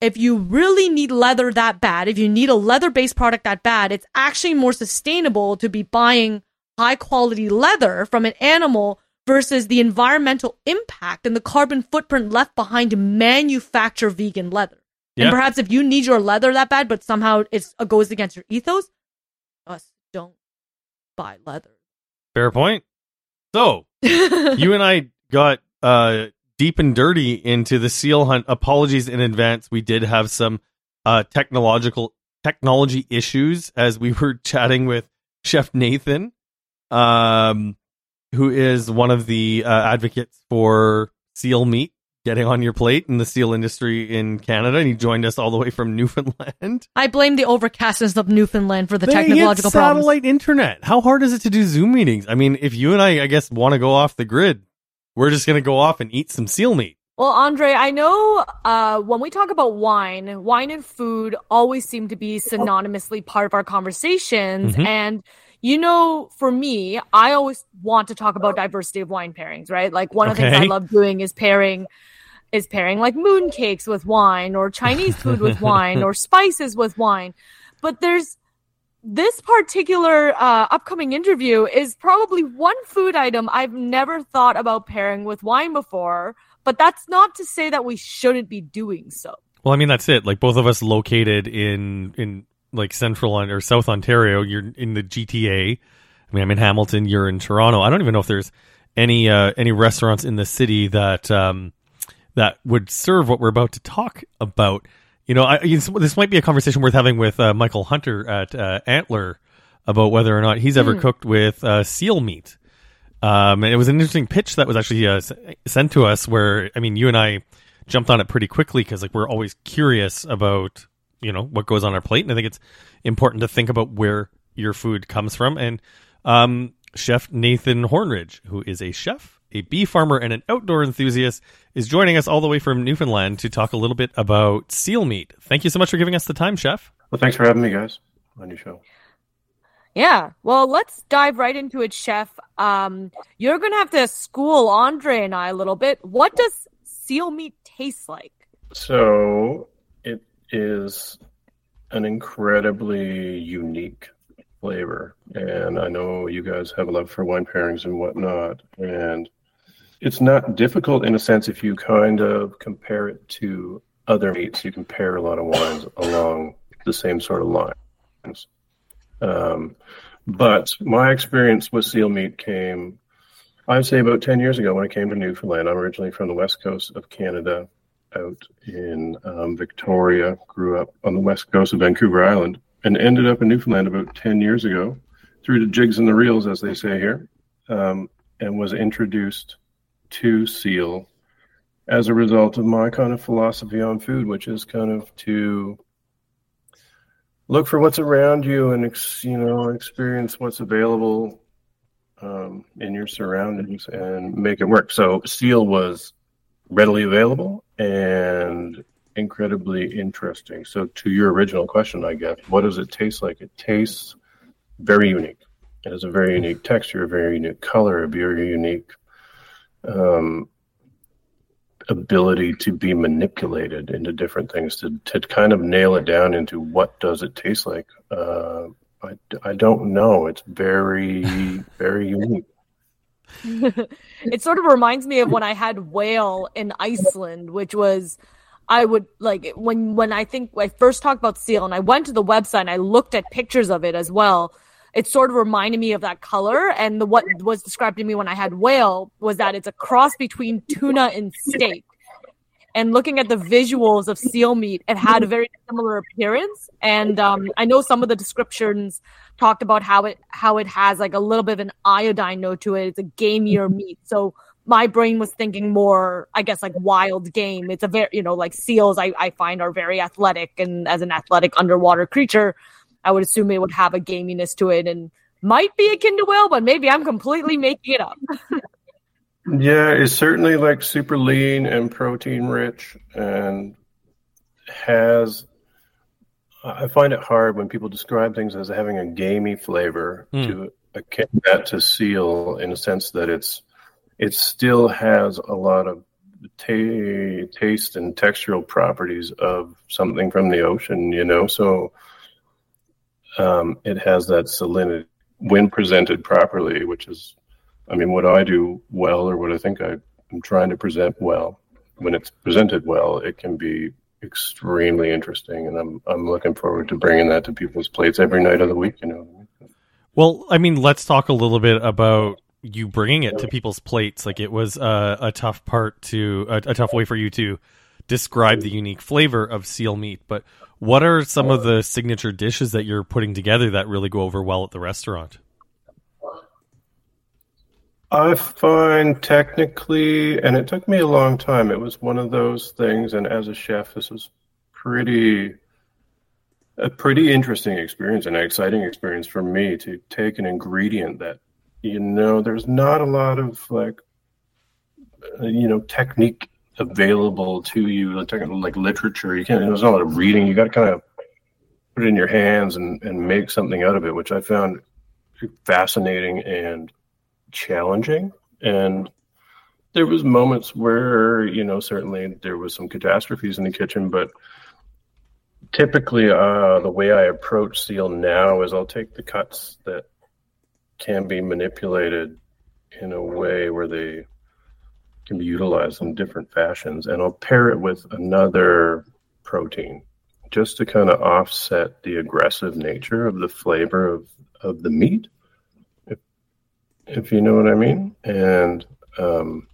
if you really need leather that bad, if you need a leather based product that bad, it's actually more sustainable to be buying high quality leather from an animal versus the environmental impact and the carbon footprint left behind to manufacture vegan leather. Yeah. And perhaps if you need your leather that bad, but somehow it's, it goes against your ethos, us don't buy leather. Fair point. So you and I got uh, deep and dirty into the seal hunt. Apologies in advance. We did have some uh, technological technology issues as we were chatting with Chef Nathan, um, who is one of the uh, advocates for seal meat getting on your plate in the seal industry in Canada. And he joined us all the way from Newfoundland. I blame the overcastness of Newfoundland for the They technological get problems. satellite internet. How hard is it to do Zoom meetings? I mean, if you and I, I guess, want to go off the grid, we're just going to go off and eat some seal meat. Well, Andre, I know uh, when we talk about wine, wine and food always seem to be synonymously part of our conversations. Mhm. And, you know, for me, I always want to talk about diversity of wine pairings, right? Like one of the things I love doing is pairing is pairing like moon cakes with wine or Chinese food with wine or spices with wine. But there's this particular uh, upcoming interview is probably one food item I've never thought about pairing with wine before. But that's not to say that we shouldn't be doing so. Well, I mean, that's it. Like both of us located in in like central or South Ontario. You're in the GTA. I mean, I'm in Hamilton. You're in Toronto. I don't even know if there's any uh, any restaurants in the city that um, that would serve what we're about to talk about. You know, I, this might be a conversation worth having with uh, Michael Hunter at uh, Antler about whether or not he's ever cooked with uh, seal meat. Um, and it was an interesting pitch that was actually uh, sent to us. Where I mean, you and I jumped on it pretty quickly because like we're always curious about you know what goes on our plate, and I think it's important to think about where your food comes from. And um, Chef Nathan Hornidge, who is a chef, a bee farmer, and an outdoor enthusiast, is joining us all the way from Newfoundland to talk a little bit about seal meat. Thank you so much for giving us the time, Chef. Well, thanks for having me, guys, on your show. Yeah. Well, let's dive right into it, Chef. Um, you're going to have to school Andre and I a little bit. What does seal meat taste like? So it is an incredibly unique flavor, and I know you guys have a love for wine pairings and whatnot, and it's not difficult in a sense if you kind of compare it to other meats. You compare a lot of wines along the same sort of lines. Um, but my experience with seal meat came, I'd say, about 10 years ago when I came to Newfoundland. I'm originally from the west coast of Canada, out in um, Victoria, grew up on the west coast of Vancouver Island, and ended up in Newfoundland about 10 years ago through the jigs and the reels, as they say here, um, and was introduced to seal as a result of my kind of philosophy on food, which is kind of to look for what's around you and ex, you know experience what's available um, in your surroundings and make it work. So seal was readily available and incredibly interesting. So to your original question, I guess, what does it taste like? It tastes very unique. It has a very unique texture, a very unique color, a very unique um, ability to be manipulated into different things to, to kind of nail it down into what does it taste like. Uh, I, I don't know. It's very, very unique. it sort of reminds me of when I had whale in Iceland, which was I would like when when I think I first talked about seal and I went to the website and I looked at pictures of it as well. It sort of reminded me of that color and the what was described to me when I had whale was that it's a cross between tuna and steak. And looking at the visuals of seal meat, it had a very similar appearance. And um, I know some of the descriptions talked about how it how it has like a little bit of an iodine note to it. It's a gamier meat. So my brain was thinking more, I guess, like wild game. It's a very, you know, like seals. I, I find are very athletic, and as an athletic underwater creature, I would assume it would have a gaminess to it, and might be akin to whale, but maybe I'm completely making it up. Yeah, it's certainly like super lean and protein rich and has I find it hard when people describe things as having a gamey flavor Mm. to akin that to seal in a sense that it's it still has a lot of ta- taste and textural properties of something from the ocean, you know. So um, it has that salinity when presented properly, which is, I mean, what I do well or what I think I, I'm trying to present well. When it's presented well, it can be extremely interesting, and I'm I'm looking forward to bringing that to people's plates every night of the week. You know. Well, I mean, let's talk a little bit about you bringing it to people's plates. Like it was a, a tough part to a, a tough way for you to describe the unique flavor of seal meat. But what are some of the signature dishes that you're putting together that really go over well at the restaurant? I find technically, and it took me a long time. It was one of those things, and as a chef, this was pretty a pretty interesting experience and an exciting experience for me to take an ingredient that you know there's not a lot of like uh, you know technique available to you like, like literature. You can't there's not a lot of reading. You got to kind of put it in your hands and, and make something out of it which i found fascinating and challenging. And there was moments where you know certainly there was some catastrophes in the kitchen but typically uh, the way i approach seal now is i'll take the cuts that can be manipulated in a way where they can be utilized in different fashions and i'll pair it with another protein just to kind of offset the aggressive nature of the flavor of, of the meat if, if you know what i mean and um,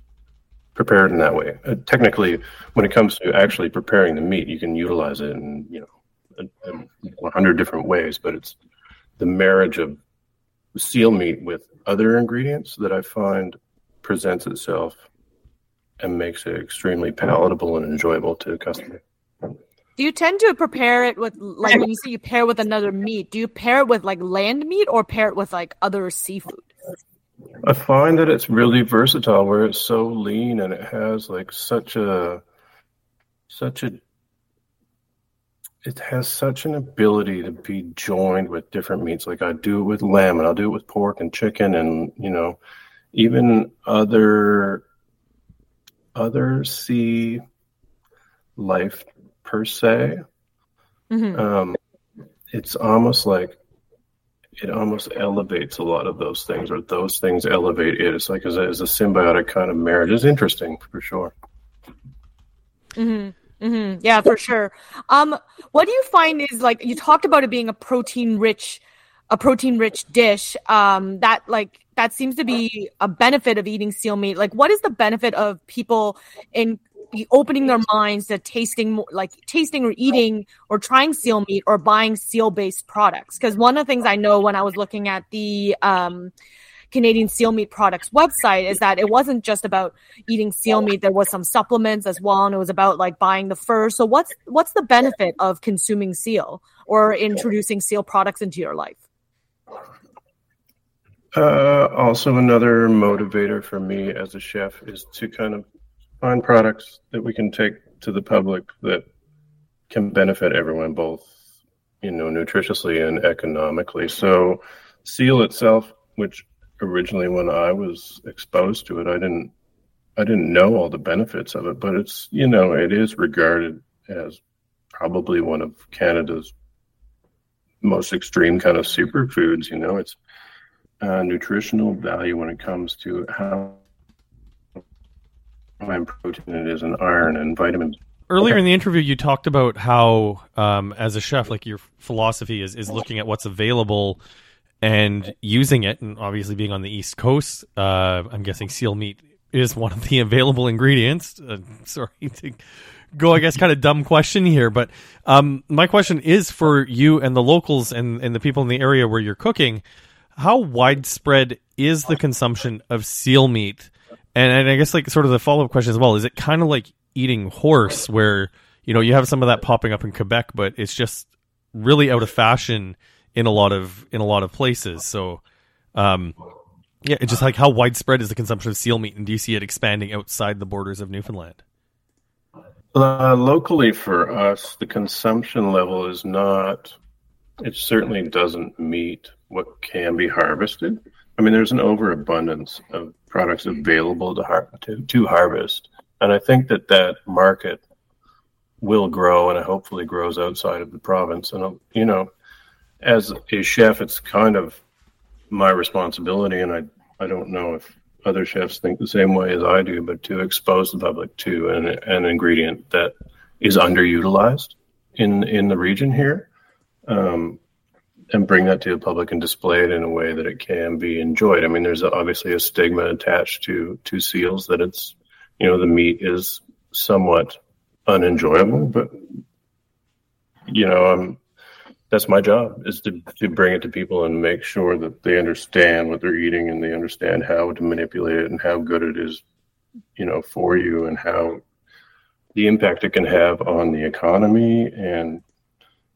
prepare it in that way. Uh, technically when it comes to actually preparing the meat you can utilize it in you know a, a 100 different ways but it's the marriage of seal meat with other ingredients that I find presents itself and makes it extremely palatable and enjoyable to the customer. Do you tend to prepare it with like when you say you pair with another meat? Do you pair it with like land meat or pair it with like other seafood? I find that it's really versatile where it's so lean and it has like such a such a it has such an ability to be joined with different meats. Like I do it with lamb and I'll do it with pork and chicken and you know even other other see life per se. Mhm. Um, it's almost like it almost elevates a lot of those things, or those things elevate it. It's like as a, as a symbiotic kind of marriage. It's interesting for sure. hmm hmm Yeah, for sure. Um, what do you find is like you talked about it being a protein rich, a protein rich dish. Um, that like that seems to be a benefit of eating seal meat. Like, what is the benefit of people in opening their minds to tasting like tasting or eating or trying seal meat or buying seal based products? Because one of the things I know when I was looking at the um Canadian Seal Meat Products website is that it wasn't just about eating seal meat. There was some supplements as well, and it was about like buying the fur. So what's what's the benefit of consuming seal or introducing seal products into your life? Uh, also, another motivator for me as a chef is to kind of find products that we can take to the public that can benefit everyone, both you know, nutritiously and economically. So, seal itself, which originally when I was exposed to it, I didn't, I didn't know all the benefits of it, but it's you know, it is regarded as probably one of Canada's most extreme kind of superfoods. You know, it's uh, nutritional value when it comes to how high in protein it is and iron and vitamins. Earlier in the interview, you talked about how, um, as a chef, like your philosophy is, is looking at what's available and using it. And obviously, being on the East Coast, uh, I'm guessing seal meat is one of the available ingredients. Uh, sorry to go, I guess, kind of dumb question here, but um, my question is for you and the locals and, and the people in the area where you're cooking. How widespread is the consumption of seal meat? And, and I guess like sort of the follow up question as well is it kind of like eating horse where you know you have some of that popping up in Quebec, but it's just really out of fashion in a lot of in a lot of places. So, um, Yeah, it's just like how widespread is the consumption of seal meat, and do you see it expanding outside the borders of Newfoundland? Uh, locally, for us, the consumption level is not. It certainly doesn't meet what can be harvested. I mean, there's an overabundance of products available to, har- to, to harvest, and I think that that market will grow, and it hopefully grows outside of the province. And you know, as a chef, it's kind of my responsibility, and I I don't know if other chefs think the same way as I do, but to expose the public to an, an ingredient that is underutilized in in the region here, um, and bring that to the public and display it in a way that it can be enjoyed. I mean, there's obviously a stigma attached to to seals that it's you know the meat is somewhat unenjoyable, but you know I'm that's my job is to, to bring it to people and make sure that they understand what they're eating and they understand how to manipulate it and how good it is you know for you and how the impact it can have on the economy and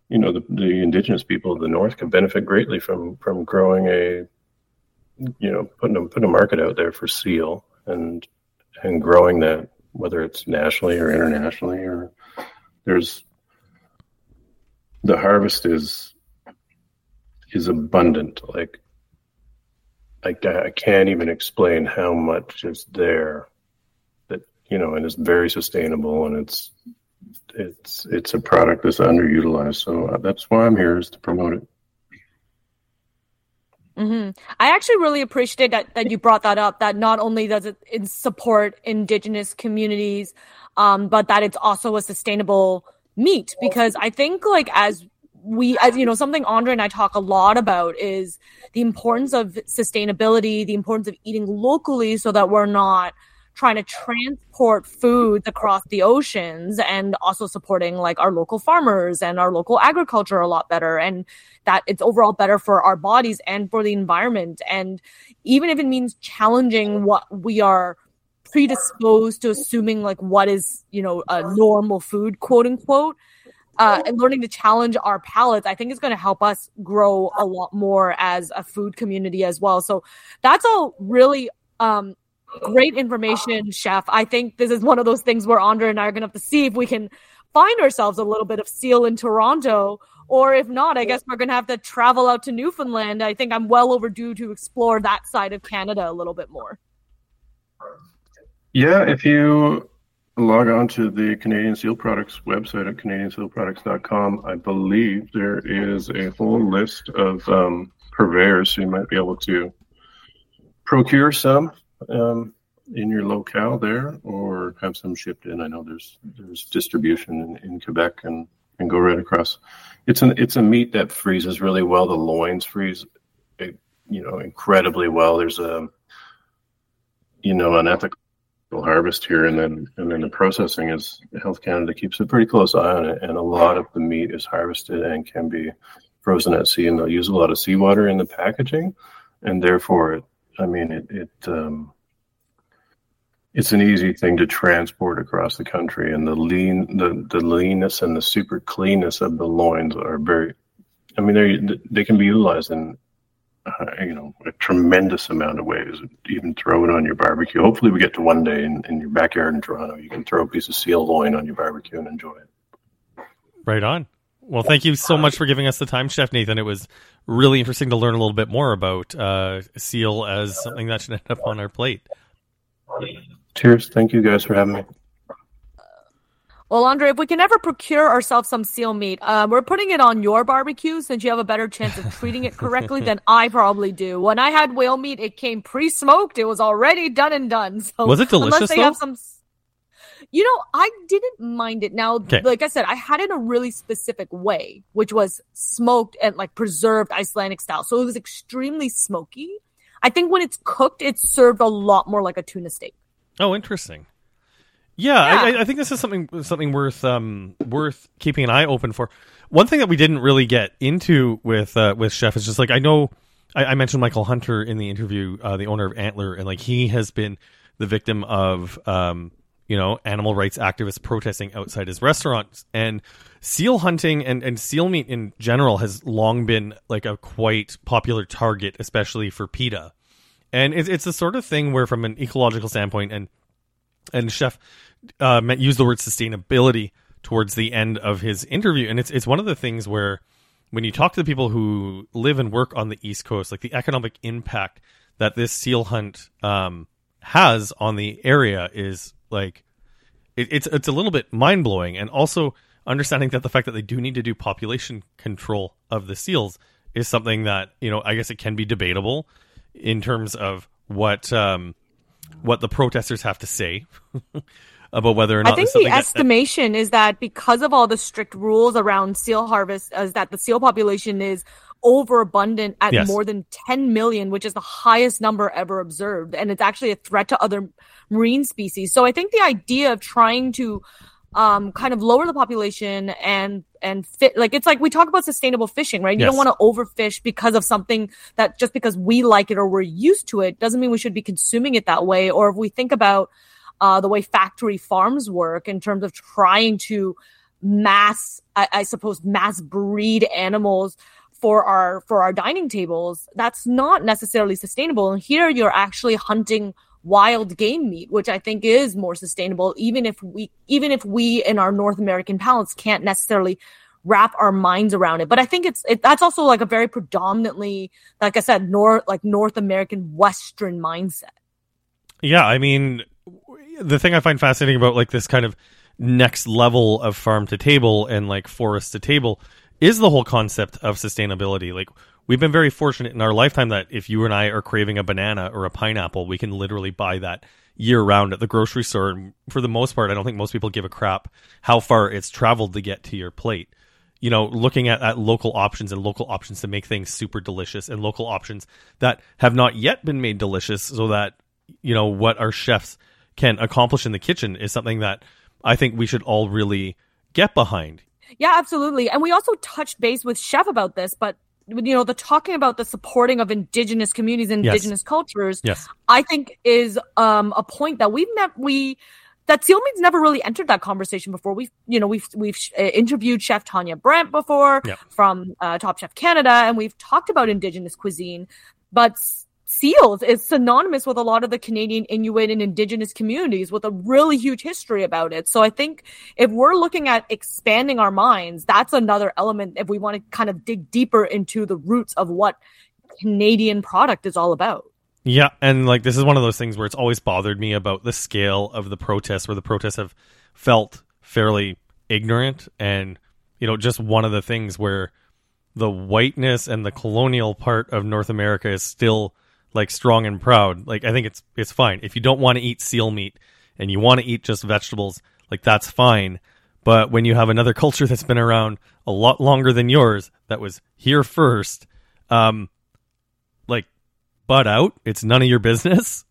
you know the, the indigenous people of the north can benefit greatly from from growing a you know putting a putting a market out there for seal and and growing that whether it's nationally or internationally or there's the harvest is is abundant. Like I, I can't even explain how much is there that you know, and it's very sustainable, and it's it's it's a product that's underutilized. So uh, that's why I'm here is to promote it. Mm-hmm. I actually really appreciate that that you brought that up. That not only does it, support indigenous communities, um, but that it's also a sustainable meat because I think like as we as you know something Andre and I talk a lot about is the importance of sustainability, the importance of eating locally so that we're not trying to transport foods across the oceans and also supporting like our local farmers and our local agriculture a lot better and that it's overall better for our bodies and for the environment and even if it means challenging what we are predisposed to assuming like what is you know a normal food quote unquote uh, and learning to challenge our palates, I think is going to help us grow a lot more as a food community as well. So that's all really um, great information, Chef. I think this is one of those things where Andre and I are going to have to see if we can find ourselves a little bit of seal in Toronto. Or if not, I guess we're going to have to travel out to Newfoundland. I think I'm well overdue to explore that side of Canada a little bit more. Yeah, if you log on to the Canadian Seal Products website at canadiansealproducts.com, I believe there is a whole list of um, purveyors, so you might be able to procure some um, in your locale there, or have some shipped in. I know there's there's distribution in, in Quebec and and go right across. It's an it's a meat that freezes really well. The loins freeze, you know, incredibly well. There's a you know an ethical harvest here, and then and then the processing is Health Canada keeps a pretty close eye on it, and a lot of the meat is harvested and can be frozen at sea, and they'll use a lot of seawater in the packaging, and therefore, it, I mean, it, it um, it's an easy thing to transport across the country, and the lean, the the leanness and the super cleanness of the loins are very. I mean, they they can be utilized in uh, you know, a tremendous amount of ways. Even throw it on your barbecue. Hopefully, we get to one day in, in your backyard in Toronto, you can throw a piece of seal loin on your barbecue and enjoy it. Right on. Well, thank you so much for giving us the time, Chef Nathan. It was really interesting to learn a little bit more about uh, seal as something that should end up on our plate. Cheers. Thank you guys for having me. Well, Andre, if we can ever procure ourselves some seal meat, uh, we're putting it on your barbecue since you have a better chance of treating it correctly than I probably do. When I had whale meat, it came pre-smoked. It was already done and done. So was it delicious? Unless they though? have some, you know, I didn't mind it. Now, okay. like I said, I had it in a really specific way, which was smoked and like preserved Icelandic style. So it was extremely smoky. I think when it's cooked, it's served a lot more like a tuna steak. Oh, interesting. Yeah, yeah. I, I, think this is something something worth um, worth keeping an eye open for. One thing that we didn't really get into with uh, with Chef is just like I know I, I mentioned Michael Hunter in the interview, uh, the owner of Antler, and like he has been the victim of um, you know animal rights activists protesting outside his restaurants and seal hunting and, and seal meat in general has long been like a quite popular target, especially for PETA. And it's it's the sort of thing where, from an ecological standpoint, and and Chef uh, used the word sustainability towards the end of his interview, and it's it's one of the things where when you talk to the people who live and work on the East Coast, like the economic impact that this seal hunt um, has on the area is like it, it's it's a little bit mind blowing, and also understanding that the fact that they do need to do population control of the seals is something that you know I guess it can be debatable in terms of what um, what the protesters have to say about whether or not I think the estimation that, is that because of all the strict rules around seal harvest, is that the seal population is overabundant at yes. more than 10 million, which is the highest number ever observed. And it's actually a threat to other marine species. So I think the idea of trying to um, kind of lower the population and and fit like it's like we talk about sustainable fishing, right? You yes. don't want to overfish because of something that just because we like it or we're used to it doesn't mean we should be consuming it that way. Or if we think about uh, the way factory farms work in terms of trying to mass, I, I suppose, mass breed animals for our for our dining tables that's not necessarily sustainable. And here you're actually hunting wild game meat which i think is more sustainable even if we even if we in our north american palates can't necessarily wrap our minds around it. But i think it's it, that's also like a very predominantly like i said north like north american western mindset. Yeah i mean the thing i find fascinating about like this kind of next level of farm to table and like forest to table is the whole concept of sustainability. Like we've been very fortunate in our lifetime that if you and I are craving a banana or a pineapple, we can literally buy that year round at the grocery store. And for the most part, I don't think most people give a crap how far it's traveled to get to your plate. You know, looking at, at local options and local options to make things super delicious and local options that have not yet been made delicious so that, you know, what our chefs can accomplish in the kitchen is something that I think we should all really get behind. Yeah, absolutely. And we also touched base with Chef about this, but you know, the talking about the supporting of indigenous communities, indigenous yes. cultures, yes. I think is um, a point that we've never we that Seal Meat's never really entered that conversation before. We've, you know, we've we've uh, interviewed Chef Tawnya Brant before yep. from uh, Top Chef Canada, and we've talked about indigenous cuisine, but seals is synonymous with a lot of the Canadian Inuit and Indigenous communities with a really huge history about it. So I think if we're looking at expanding our minds, that's another element if we want to kind of dig deeper into the roots of what Canadian product is all about. Yeah, and like this is one of those things where it's always bothered me about the scale of the protests, where the protests have felt fairly ignorant, and you know, just one of the things where the whiteness and the colonial part of North America is still like strong and proud, like I think it's it's fine. If you don't want to eat seal meat and you want to eat just vegetables, like that's fine. But when you have another culture that's been around a lot longer than yours, that was here first, um, like butt out. It's none of your business.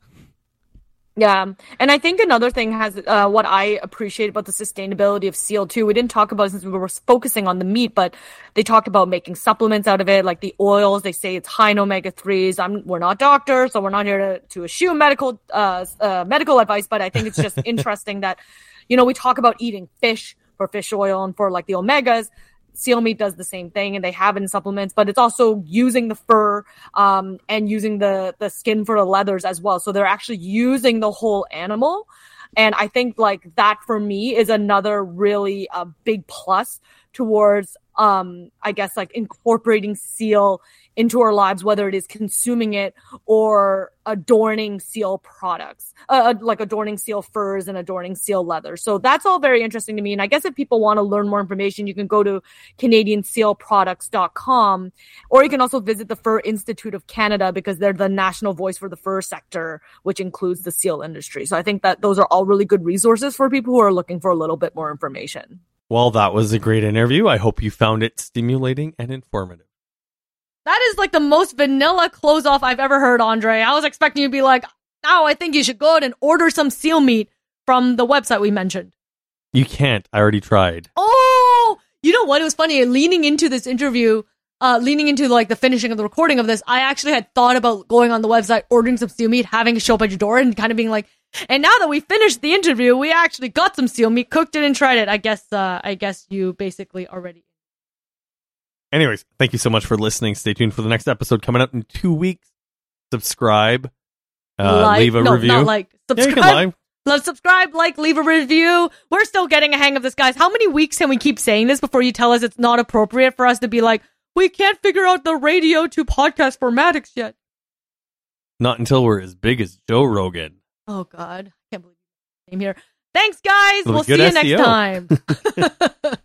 Yeah. And I think another thing has uh, what I appreciate about the sustainability of seal too. We didn't talk about since we were focusing on the meat, but they talk about making supplements out of it, like the oils. They say it's high in omega threes. I'm we're not doctors, so we're not here to to eschew medical uh, uh medical advice, but I think it's just interesting that you know we talk about eating fish for fish oil and for like the omegas seal meat does the same thing and they have in supplements but it's also using the fur um, and using the the skin for the leathers as well. So they're actually using the whole animal. And i think like that for me is another really uh, big plus towards um i guess like incorporating seal into our lives, whether it is consuming it or adorning seal products, uh, uh, like adorning seal furs and adorning seal leather. So that's all very interesting to me. And I guess if people want to learn more information, you can go to CanadianSealProducts.com or you can also visit the Fur Institute of Canada because they're the national voice for the fur sector, which includes the seal industry. So I think that those are all really good resources for people who are looking for a little bit more information. Well, that was a great interview. I hope you found it stimulating and informative. That is like the most vanilla close off I've ever heard, Andre. I was expecting you to be like, "Now I think you should go ahead and order some seal meat from the website we mentioned." You can't. I already tried. Oh, you know what? It was funny. Leaning into this interview, uh, leaning into like the finishing of the recording of this, I actually had thought about going on the website, ordering some seal meat, having it show up at your door, and kind of being like, and now that we finished the interview, we actually got some seal meat, cooked it, and tried it. I guess, uh, I guess you basically already Anyways, thank you so much for listening. Stay tuned for the next episode coming up in two weeks. Subscribe Uh, like, leave a no, review. Not like yeah, subscribe. like. Love subscribe, like, leave a review. We're still getting a hang of this, guys. How many weeks can we keep saying this before you tell us it's not appropriate for us to be like, we can't figure out the radio to podcast formatics yet? Not until we're as big as Joe Rogan. Oh God, I can't believe you came here. Thanks, guys. Well, see you SEO. next time.